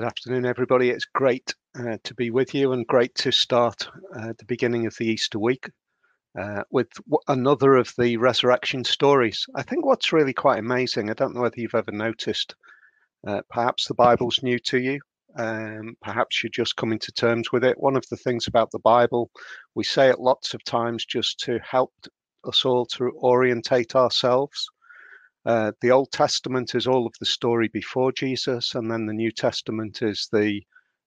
Good afternoon, everybody. It's great uh, to be with you and great to start uh, the beginning of the Easter week uh, with another of the resurrection stories. I think what's really quite amazing, I don't know whether you've ever noticed, uh, perhaps the Bible's new to you, um, perhaps you're just coming to terms with it. One of the things about the Bible, we say it lots of times just to help us all to orientate ourselves uh, the Old Testament is all of the story before Jesus, and then the New Testament is the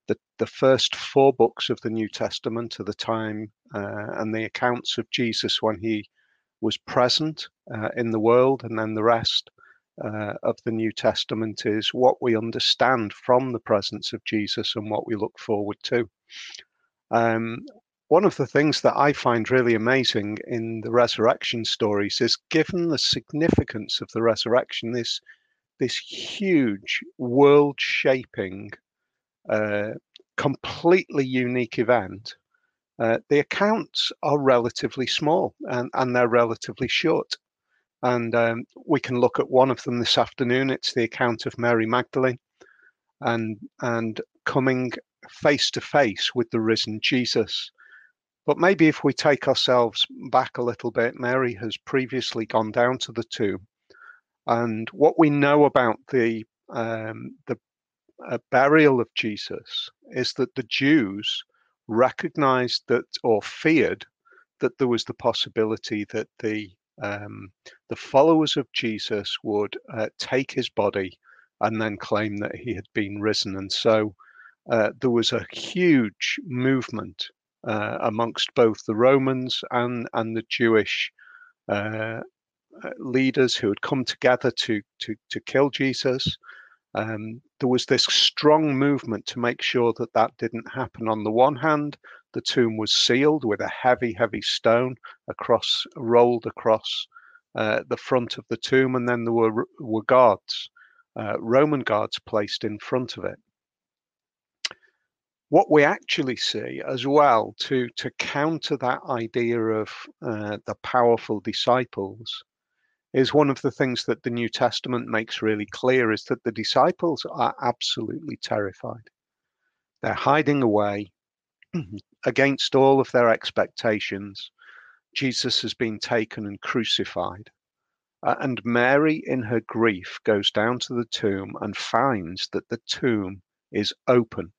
the, the first four books of the New Testament at the time uh, and the accounts of Jesus when he was present uh, in the world, and then the rest uh, of the New Testament is what we understand from the presence of Jesus and what we look forward to. Um, one of the things that I find really amazing in the resurrection stories is given the significance of the resurrection, this this huge world shaping, uh, completely unique event, uh, the accounts are relatively small and, and they're relatively short. And um, we can look at one of them this afternoon. It's the account of Mary Magdalene and, and coming face to face with the risen Jesus. But maybe if we take ourselves back a little bit, Mary has previously gone down to the tomb, and what we know about the um, the uh, burial of Jesus is that the Jews recognized that or feared that there was the possibility that the um, the followers of Jesus would uh, take his body and then claim that he had been risen, and so uh, there was a huge movement uh, amongst both the Romans and and the Jewish uh, uh, leaders who had come together to to to kill Jesus. Um, there was this strong movement to make sure that that didn't happen. On the one hand, the tomb was sealed with a heavy, heavy stone across rolled across uh, the front of the tomb, and then there were were guards, uh, Roman guards placed in front of it what we actually see as well to to counter that idea of uh, the powerful disciples is one of the things that the New Testament makes really clear is that the disciples are absolutely terrified. They're hiding away against all of their expectations. Jesus has been taken and crucified. Uh, and Mary, in her grief, goes down to the tomb and finds that the tomb is open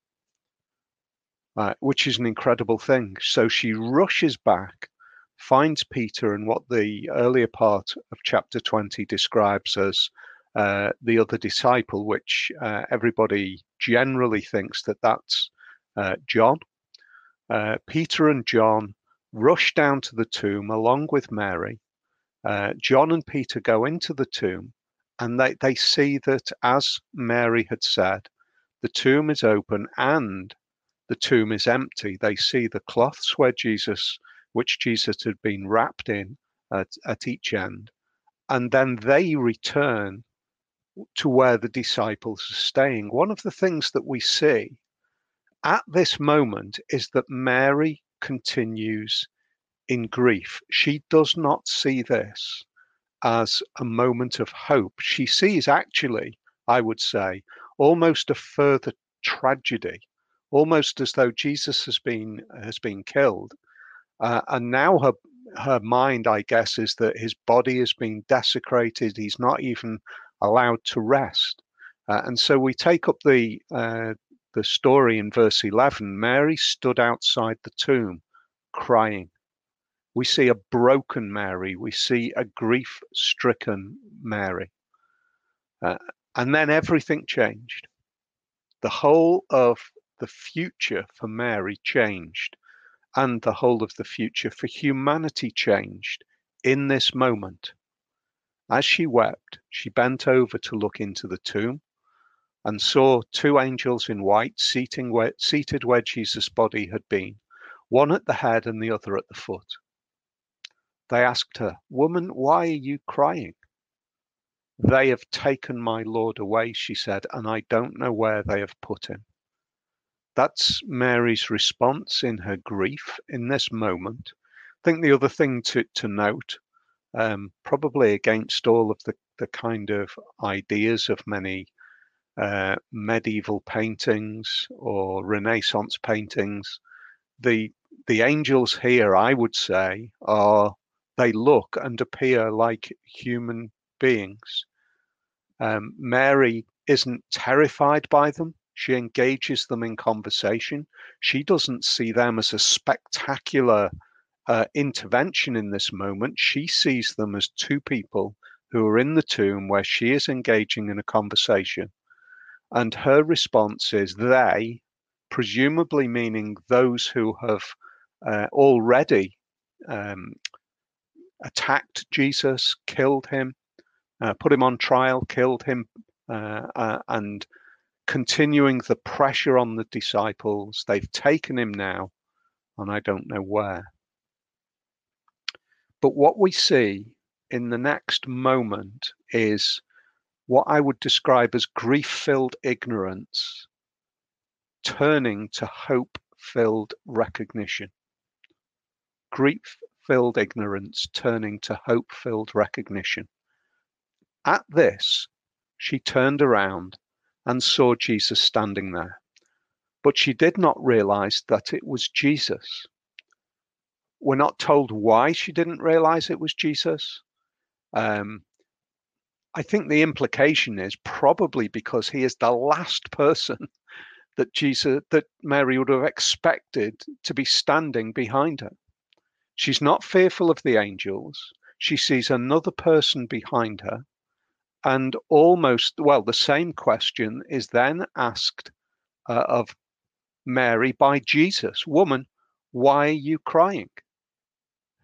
uh, which is an incredible thing. So she rushes back, finds Peter and what the earlier part of chapter 20 describes as uh, the other disciple, which uh, everybody generally thinks that that's uh, John. Uh, Peter and John rush down to the tomb along with Mary. Uh, John and Peter go into the tomb and they, they see that, as Mary had said, the tomb is open and the tomb is empty. They see the cloths where Jesus, which Jesus had been wrapped in at, at each end, and then they return to where the disciples are staying. One of the things that we see at this moment is that Mary continues in grief. She does not see this as a moment of hope. She sees actually, I would say, almost a further tragedy almost as though Jesus has been has been killed, uh, and now her her mind, I guess, is that his body has been desecrated. He's not even allowed to rest, uh, and so we take up the uh, the story in verse eleven. Mary stood outside the tomb, crying. We see a broken Mary. We see a grief-stricken Mary, uh, and then everything changed. The whole of the future for Mary changed and the whole of the future for humanity changed in this moment. As she wept, she bent over to look into the tomb and saw two angels in white seating where, seated where Jesus' body had been, one at the head and the other at the foot. They asked her, Woman, why are you crying? They have taken my Lord away, she said, and I don't know where they have put him. That's Mary's response in her grief in this moment. I think the other thing to, to note, um, probably against all of the, the kind of ideas of many uh, medieval paintings or Renaissance paintings. The the angels here, I would say, are they look and appear like human beings. Um, Mary isn't terrified by them. She engages them in conversation. She doesn't see them as a spectacular uh, intervention in this moment. She sees them as two people who are in the tomb where she is engaging in a conversation. And her response is they, presumably meaning those who have uh, already um, attacked Jesus, killed him, uh, put him on trial, killed him, uh, uh, and continuing the pressure on the disciples. They've taken him now, and I don't know where. But what we see in the next moment is what I would describe as grief filled ignorance turning to hope filled recognition. Grief filled ignorance turning to hope filled recognition. At this, she turned around and saw Jesus standing there. But she did not realize that it was Jesus. We're not told why she didn't realize it was Jesus. Um, I think the implication is probably because he is the last person that Jesus, that Mary would have expected to be standing behind her. She's not fearful of the angels. She sees another person behind her. And almost, well, the same question is then asked uh, of Mary by Jesus Woman, why are you crying?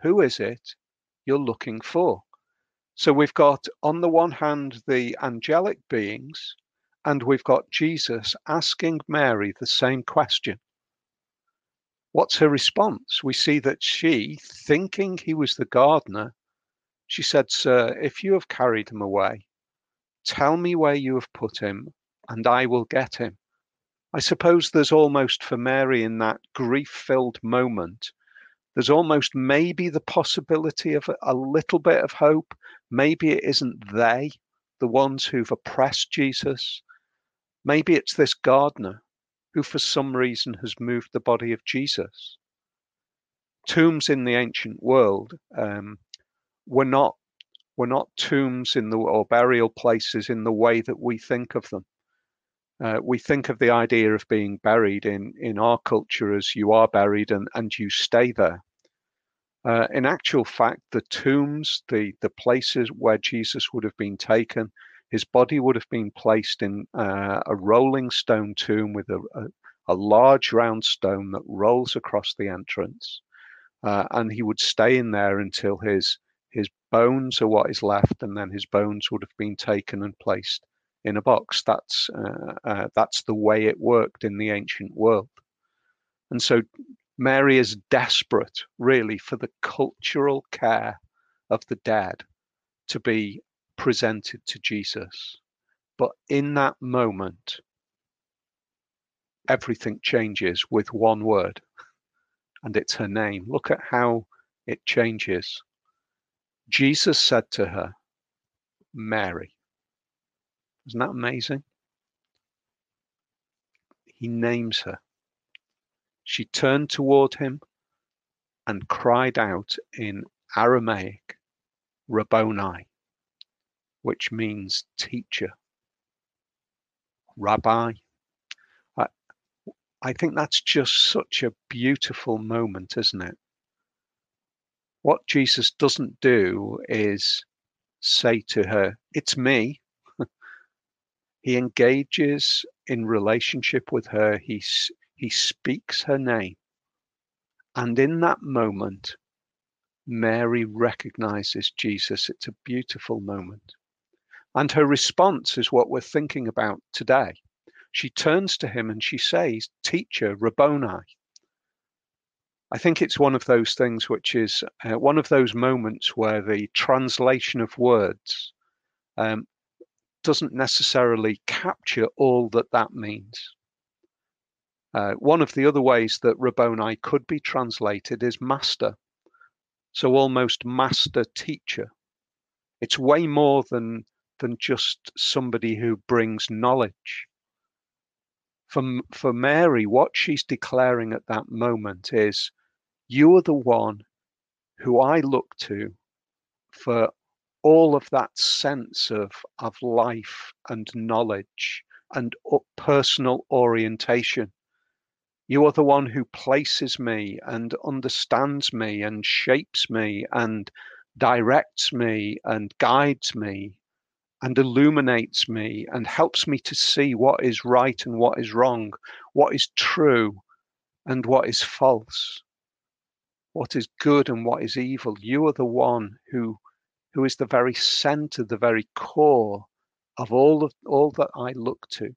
Who is it you're looking for? So we've got, on the one hand, the angelic beings, and we've got Jesus asking Mary the same question. What's her response? We see that she, thinking he was the gardener, she said, Sir, if you have carried him away, tell me where you have put him, and I will get him. I suppose there's almost for Mary in that grief filled moment, there's almost maybe the possibility of a little bit of hope. Maybe it isn't they, the ones who've oppressed Jesus. Maybe it's this gardener who for some reason has moved the body of Jesus. Tombs in the ancient world um, were not were not tombs in the or burial places in the way that we think of them. Uh, we think of the idea of being buried in in our culture as you are buried and and you stay there. Uh, in actual fact, the tombs, the the places where Jesus would have been taken, his body would have been placed in uh, a rolling stone tomb with a, a, a, large round stone that rolls across the entrance. Uh, and he would stay in there until his his bones are what is left, and then his bones would have been taken and placed in a box. That's uh, uh that's the way it worked in the ancient world. And so Mary is desperate, really, for the cultural care of the dead to be presented to Jesus. But in that moment, everything changes with one word, and it's her name. Look at how it changes. Jesus said to her, Mary. Isn't that amazing? He names her. She turned toward him and cried out in Aramaic, Rabboni, which means teacher, rabbi. I, think that's just such a beautiful moment, isn't it? What Jesus doesn't do is say to her, It's me. he engages in relationship with her. He, he speaks her name. And in that moment, Mary recognizes Jesus. It's a beautiful moment. And her response is what we're thinking about today. She turns to him and she says, Teacher, Rabboni. I think it's one of those things which is uh, one of those moments where the translation of words um, doesn't necessarily capture all that that means. Uh, one of the other ways that Rabboni could be translated is master. So almost master teacher. It's way more than than just somebody who brings knowledge. For, for Mary, what she's declaring at that moment is, You are the one who I look to for all of that sense of, of life and knowledge and personal orientation. You are the one who places me and understands me and shapes me and directs me and guides me and illuminates me and helps me to see what is right and what is wrong, what is true and what is false, what is good and what is evil. You are the one who who is the very center, the very core of all of all that I look to.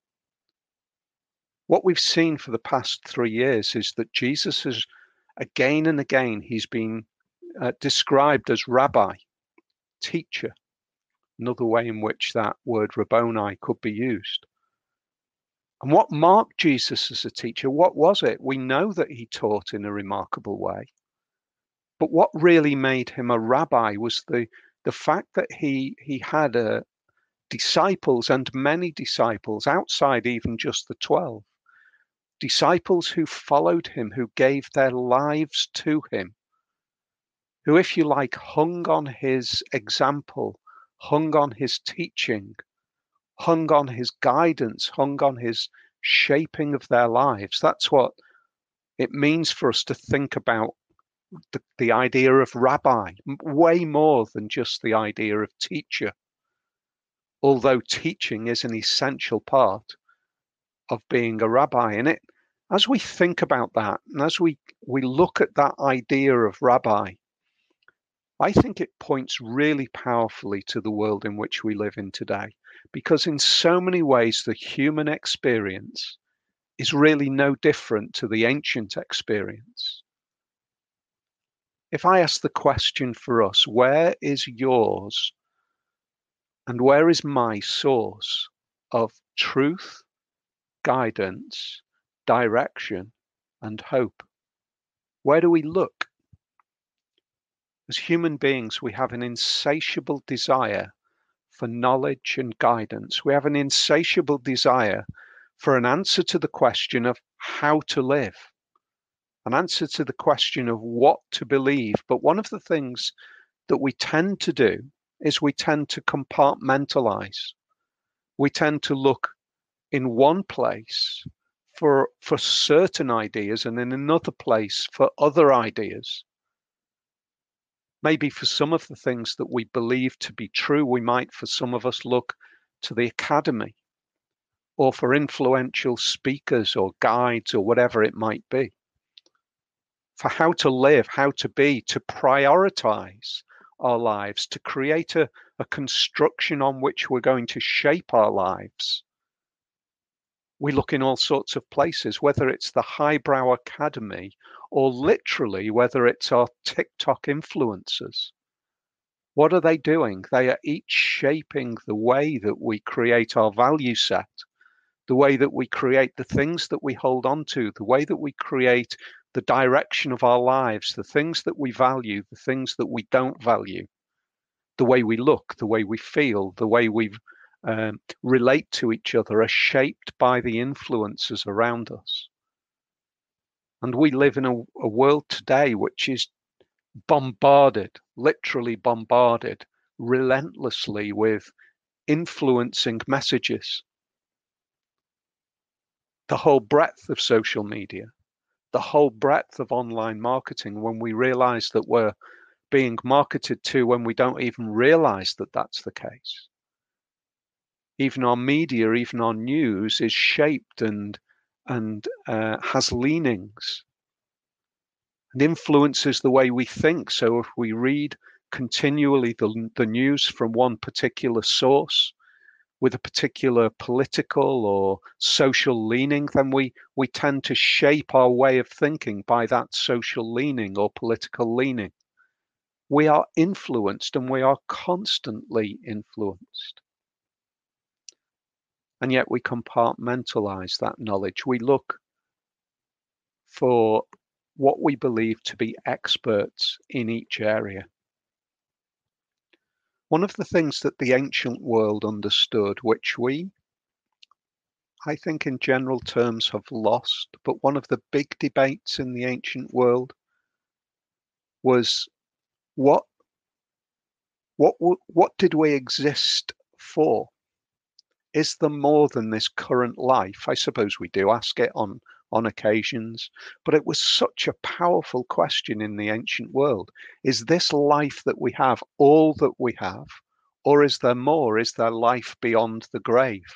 What we've seen for the past three years is that Jesus has again and again he's been uh, described as rabbi, teacher, another way in which that word Rabboni could be used. And what marked Jesus as a teacher? What was it? We know that he taught in a remarkable way. But what really made him a rabbi was the, the fact that he, he had a, uh, disciples and many disciples outside even just the 12. Disciples who followed him, who gave their lives to him, who, if you like, hung on his example, hung on his teaching, hung on his guidance, hung on his shaping of their lives. That's what it means for us to think about the, the idea of rabbi, way more than just the idea of teacher. Although teaching is an essential part of being a rabbi. And it, as we think about that, and as we, we look at that idea of rabbi, I think it points really powerfully to the world in which we live in today, because in so many ways, the human experience is really no different to the ancient experience. If I ask the question for us, where is yours and where is my source of truth, guidance, direction, and hope? Where do we look? As human beings, we have an insatiable desire for knowledge and guidance. We have an insatiable desire for an answer to the question of how to live, an answer to the question of what to believe. But one of the things that we tend to do is we tend to compartmentalize. We tend to look in one place for for certain ideas and in another place for other ideas maybe for some of the things that we believe to be true, we might, for some of us, look to the academy or for influential speakers or guides or whatever it might be. For how to live, how to be, to prioritize our lives, to create a, a construction on which we're going to shape our lives. We look in all sorts of places, whether it's the highbrow academy or literally whether it's our TikTok influencers. What are they doing? They are each shaping the way that we create our value set, the way that we create the things that we hold on to, the way that we create the direction of our lives, the things that we value, the things that we don't value, the way we look, the way we feel, the way we um, relate to each other are shaped by the influences around us. And we live in a, a world today which is bombarded, literally bombarded, relentlessly with influencing messages. The whole breadth of social media, the whole breadth of online marketing, when we realize that we're being marketed to when we don't even realize that that's the case. Even our media, even our news is shaped and and uh, has leanings and influences the way we think. So if we read continually the, the news from one particular source with a particular political or social leaning, then we, we tend to shape our way of thinking by that social leaning or political leaning. We are influenced and we are constantly influenced and yet we compartmentalize that knowledge. We look for what we believe to be experts in each area. One of the things that the ancient world understood, which we, I think, in general terms, have lost, but one of the big debates in the ancient world was what what what did we exist for? Is there more than this current life? I suppose we do ask it on on occasions, but it was such a powerful question in the ancient world. Is this life that we have all that we have? Or is there more? Is there life beyond the grave?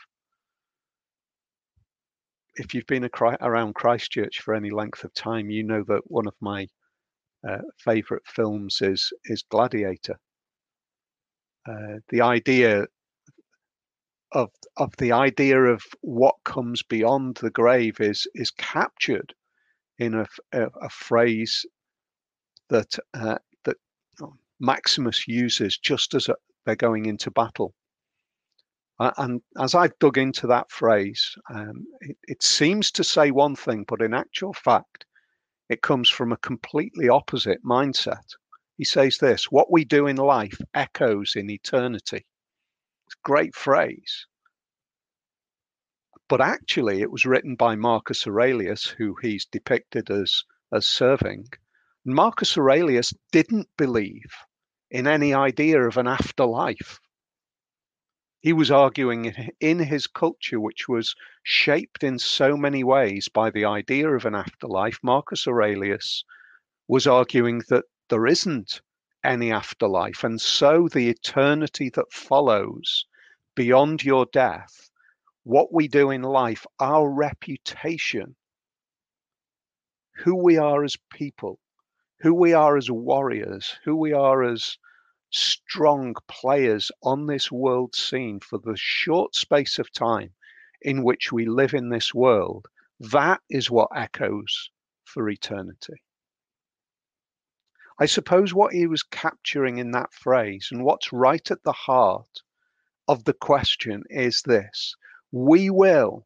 If you've been around Christchurch for any length of time, you know that one of my uh, favorite films is is Gladiator. Uh, the idea of of the idea of what comes beyond the grave is is captured in a, a, a phrase that uh, that Maximus uses just as a, they're going into battle. And as I've dug into that phrase, um, it, it seems to say one thing, but in actual fact, it comes from a completely opposite mindset. He says this what we do in life echoes in eternity. Great phrase. But actually, it was written by Marcus Aurelius, who he's depicted as, as serving. Marcus Aurelius didn't believe in any idea of an afterlife. He was arguing in his culture, which was shaped in so many ways by the idea of an afterlife. Marcus Aurelius was arguing that there isn't any afterlife. And so the eternity that follows beyond your death, what we do in life, our reputation, who we are as people, who we are as warriors, who we are as strong players on this world scene for the short space of time in which we live in this world, that is what echoes for eternity. I suppose what he was capturing in that phrase and what's right at the heart of the question is this we will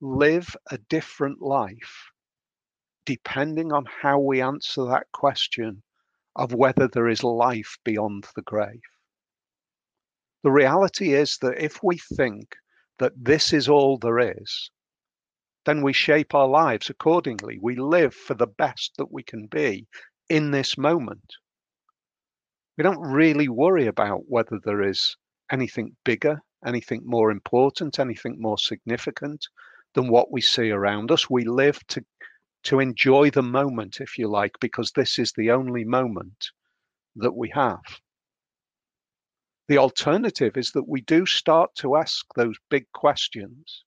live a different life depending on how we answer that question of whether there is life beyond the grave. The reality is that if we think that this is all there is, then we shape our lives accordingly. We live for the best that we can be in this moment. We don't really worry about whether there is anything bigger, anything more important, anything more significant than what we see around us. We live to to enjoy the moment, if you like, because this is the only moment that we have. The alternative is that we do start to ask those big questions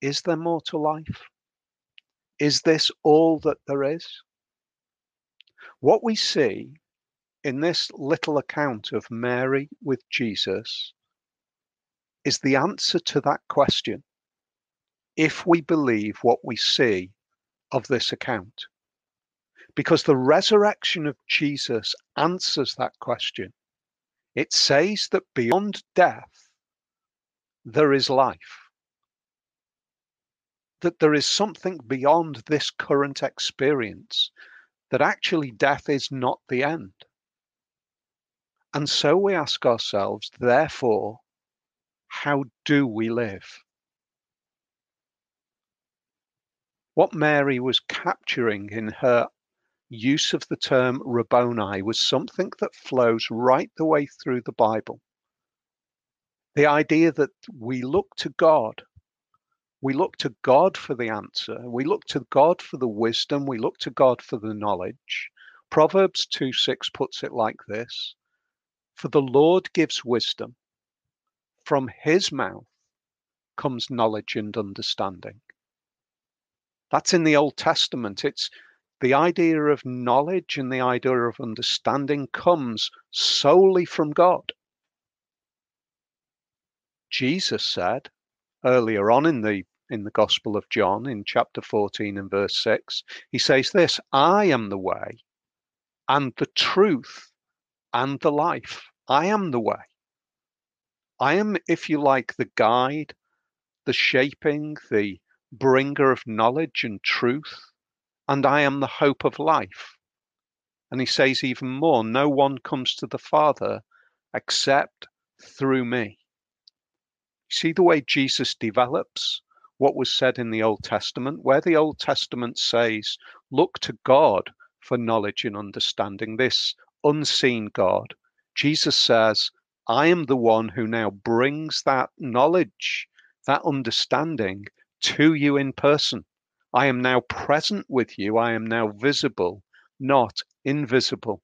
Is there more to life? Is this all that there is? What we see in this little account of Mary with Jesus is the answer to that question if we believe what we see of this account. Because the resurrection of Jesus answers that question. It says that beyond death, there is life. That there is something beyond this current experience that actually death is not the end. And so we ask ourselves, therefore, how do we live? What Mary was capturing in her use of the term Rabboni was something that flows right the way through the Bible. The idea that we look to God we look to God for the answer. We look to God for the wisdom. We look to God for the knowledge. Proverbs 2 6 puts it like this For the Lord gives wisdom, from his mouth comes knowledge and understanding. That's in the Old Testament. It's the idea of knowledge and the idea of understanding comes solely from God. Jesus said earlier on in the in the Gospel of John in chapter 14 and verse 6. He says this I am the way and the truth and the life. I am the way. I am, if you like, the guide, the shaping, the bringer of knowledge and truth, and I am the hope of life. And he says even more no one comes to the Father except through me. See the way Jesus develops what was said in the Old Testament, where the Old Testament says, Look to God for knowledge and understanding, this unseen God. Jesus says, I am the one who now brings that knowledge, that understanding to you in person. I am now present with you. I am now visible, not invisible.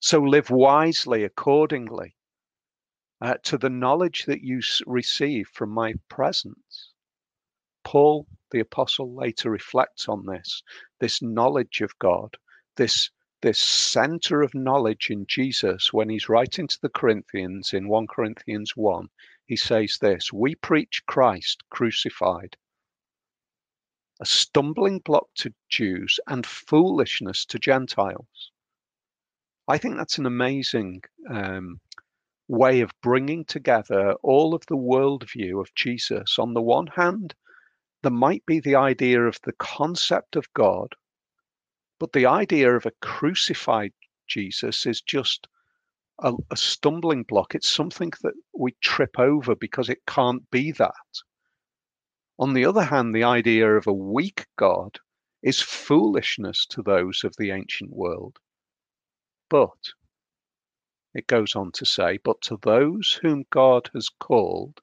So live wisely accordingly uh, to the knowledge that you receive from my presence. Paul the apostle later reflects on this this knowledge of God, this this center of knowledge in Jesus when he's writing to the Corinthians in 1 Corinthians 1 he says this we preach Christ crucified a stumbling block to Jews and foolishness to Gentiles. I think that's an amazing um, way of bringing together all of the worldview of Jesus. On the one hand there might be the idea of the concept of God, but the idea of a crucified Jesus is just a, a, stumbling block. It's something that we trip over because it can't be that. On the other hand, the idea of a weak God is foolishness to those of the ancient world. But, it goes on to say, but to those whom God has called,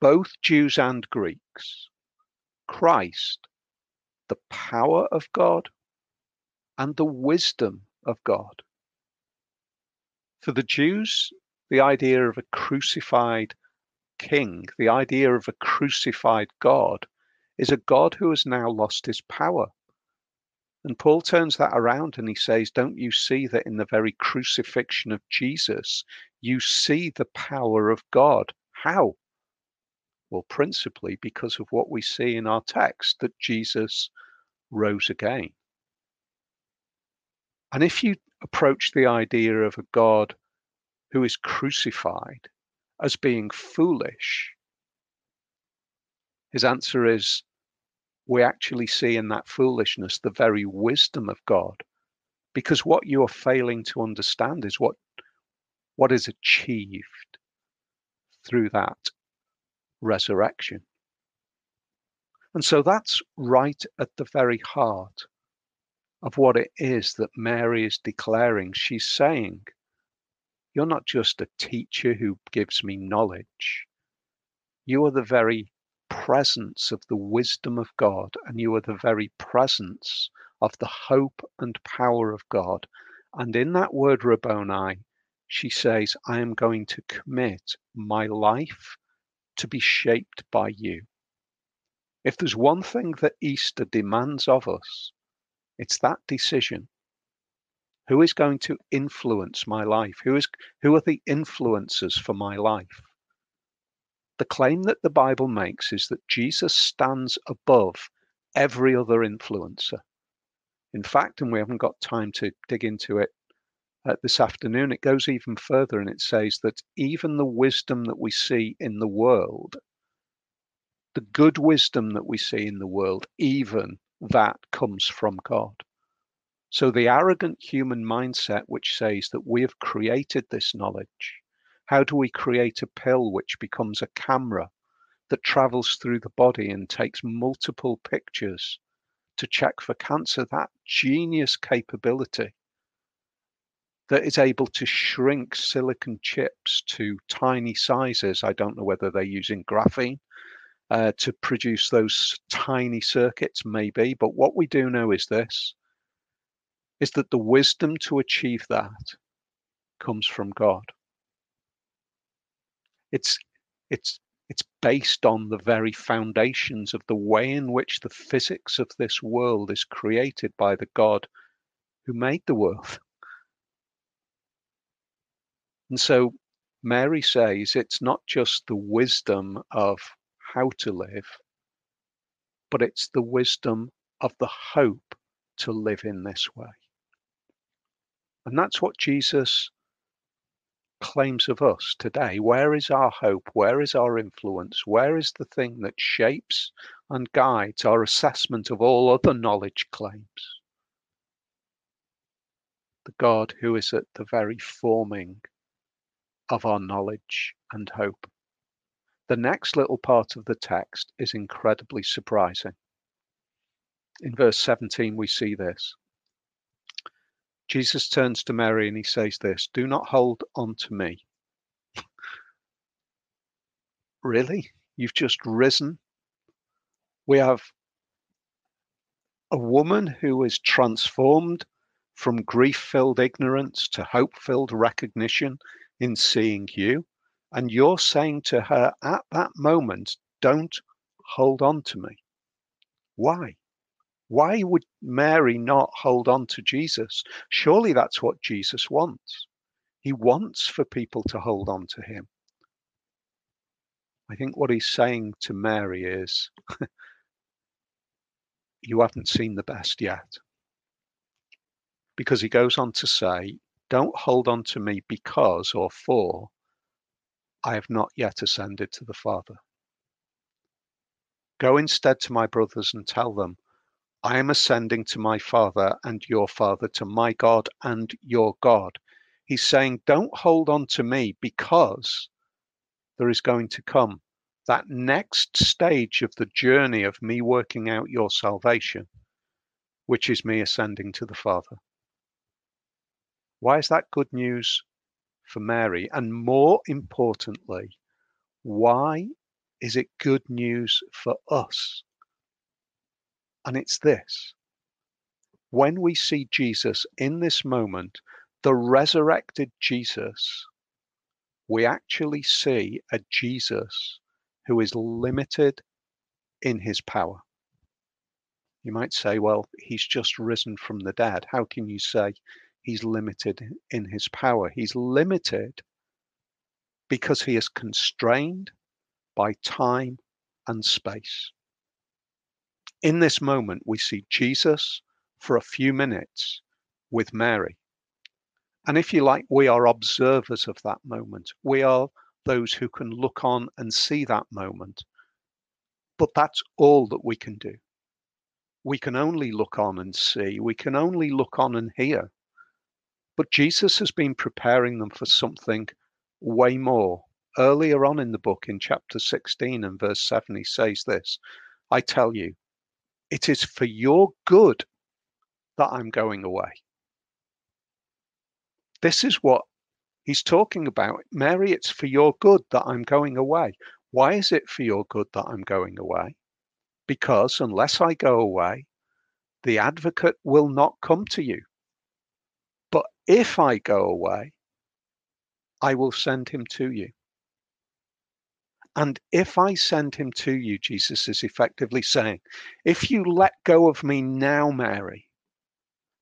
both Jews and Greeks, Christ, the power of God, and the wisdom of God. For the Jews, the idea of a crucified king, the idea of a crucified God, is a God who has now lost his power. And Paul turns that around and he says, Don't you see that in the very crucifixion of Jesus, you see the power of God? How? Well, principally because of what we see in our text that Jesus rose again. And if you approach the idea of a God who is crucified as being foolish, his answer is we actually see in that foolishness the very wisdom of God. Because what you are failing to understand is what, what is achieved through that resurrection. And so that's right at the very heart of what it is that Mary is declaring. She's saying, You're not just a teacher who gives me knowledge, you are the very presence of the wisdom of God, and you are the very presence of the hope and power of God. And in that word Rabboni, she says, I am going to commit my life to be shaped by you. If there's one thing that Easter demands of us, it's that decision. Who is going to influence my life? Who is who are the influencers for my life? The claim that the Bible makes is that Jesus stands above every other influencer. In fact, and we haven't got time to dig into it uh, this afternoon, it goes even further and it says that even the wisdom that we see in the world, the good wisdom that we see in the world, even that comes from God. So the arrogant human mindset, which says that we have created this knowledge, how do we create a pill which becomes a camera that travels through the body and takes multiple pictures to check for cancer? That genius capability that is able to shrink silicon chips to tiny sizes. I don't know whether they're using graphene uh, to produce those tiny circuits, maybe. But what we do know is this is that the wisdom to achieve that comes from God. It's it's it's based on the very foundations of the way in which the physics of this world is created by the God who made the world. And so Mary says it's not just the wisdom of how to live, but it's the wisdom of the hope to live in this way. And that's what Jesus claims of us today. Where is our hope? Where is our influence? Where is the thing that shapes and guides our assessment of all other knowledge claims? The God who is at the very forming of our knowledge and hope. The next little part of the text is incredibly surprising. In verse 17, we see this. Jesus turns to Mary and he says this Do not hold on to me. really? You've just risen? We have a woman who is transformed from grief filled ignorance to hope filled recognition in seeing you. And you're saying to her at that moment, Don't hold on to me. Why? Why would Mary not hold on to Jesus? Surely that's what Jesus wants. He wants for people to hold on to him. I think what he's saying to Mary is, You haven't seen the best yet. Because he goes on to say, Don't hold on to me because or for I have not yet ascended to the Father. Go instead to my brothers and tell them, I am ascending to my Father and your Father, to my God and your God. He's saying, Don't hold on to me because there is going to come that next stage of the journey of me working out your salvation, which is me ascending to the Father. Why is that good news for Mary? And more importantly, why is it good news for us? And it's this when we see Jesus in this moment, the resurrected Jesus, we actually see a Jesus who is limited in his power. You might say, well, he's just risen from the dead. How can you say he's limited in his power? He's limited because he is constrained by time and space in this moment, we see Jesus for a few minutes with Mary. And if you like, we are observers of that moment. We are those who can look on and see that moment. But that's all that we can do. We can only look on and see. We can only look on and hear. But Jesus has been preparing them for something way more. Earlier on in the book, in chapter 16 and verse 7, he says this I tell you, it is for your good that I'm going away. This is what he's talking about. Mary, it's for your good that I'm going away. Why is it for your good that I'm going away? Because unless I go away, the advocate will not come to you. If I go away, I will send him to you. And if I send him to you, Jesus is effectively saying, if you let go of me now, Mary,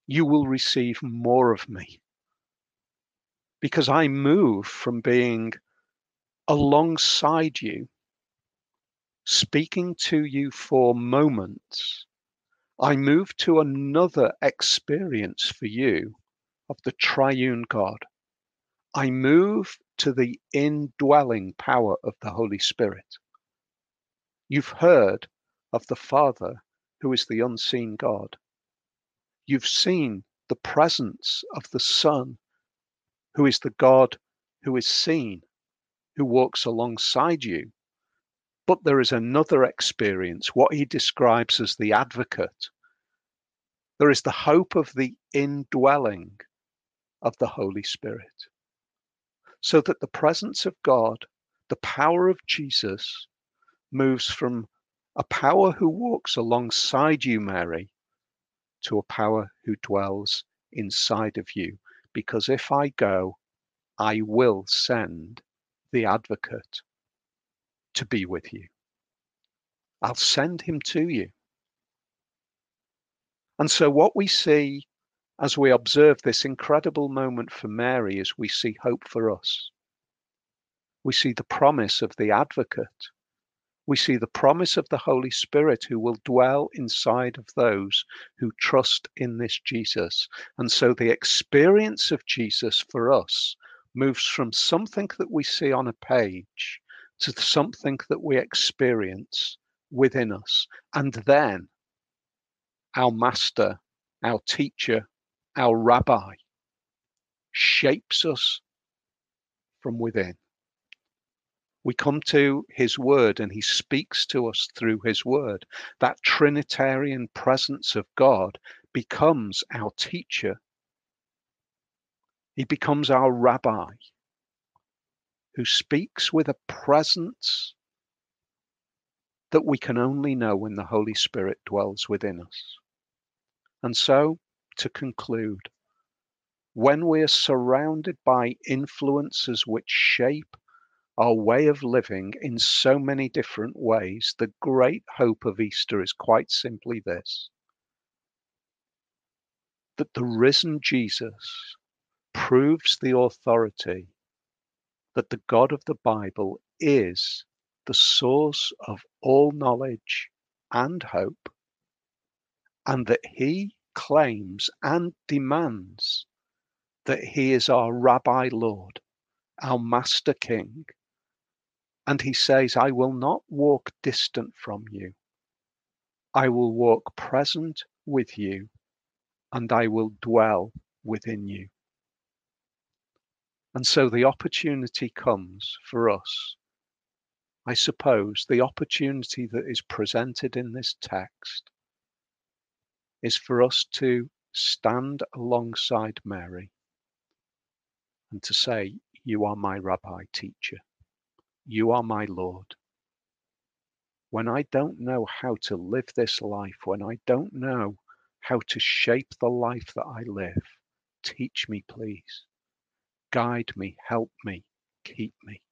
you will receive more of me. Because I move from being alongside you, speaking to you for moments, I move to another experience for you of the triune God. I move to the indwelling power of the Holy Spirit. You've heard of the Father who is the unseen God. You've seen the presence of the Son who is the God who is seen, who walks alongside you. But there is another experience, what he describes as the advocate. There is the hope of the indwelling of the Holy Spirit so that the presence of God, the power of Jesus, moves from a power who walks alongside you, Mary, to a power who dwells inside of you. Because if I go, I will send the advocate to be with you. I'll send him to you. And so, what we see as we observe this incredible moment for Mary as we see hope for us. We see the promise of the advocate. We see the promise of the Holy Spirit who will dwell inside of those who trust in this Jesus. And so the experience of Jesus for us moves from something that we see on a page to something that we experience within us. And then our master, our teacher, our rabbi shapes us from within. We come to his word and he speaks to us through his word. That Trinitarian presence of God becomes our teacher. He becomes our rabbi who speaks with a presence that we can only know when the Holy Spirit dwells within us. And so, to conclude, when we are surrounded by influences which shape our way of living in so many different ways, the great hope of Easter is quite simply this that the risen Jesus proves the authority that the God of the Bible is the source of all knowledge and hope, and that he claims and demands that he is our Rabbi Lord, our Master King. And he says, I will not walk distant from you. I will walk present with you, and I will dwell within you. And so the opportunity comes for us I suppose the opportunity that is presented in this text is for us to stand alongside Mary and to say, You are my rabbi teacher. You are my Lord. When I don't know how to live this life, when I don't know how to shape the life that I live, teach me, please. Guide me, help me, keep me.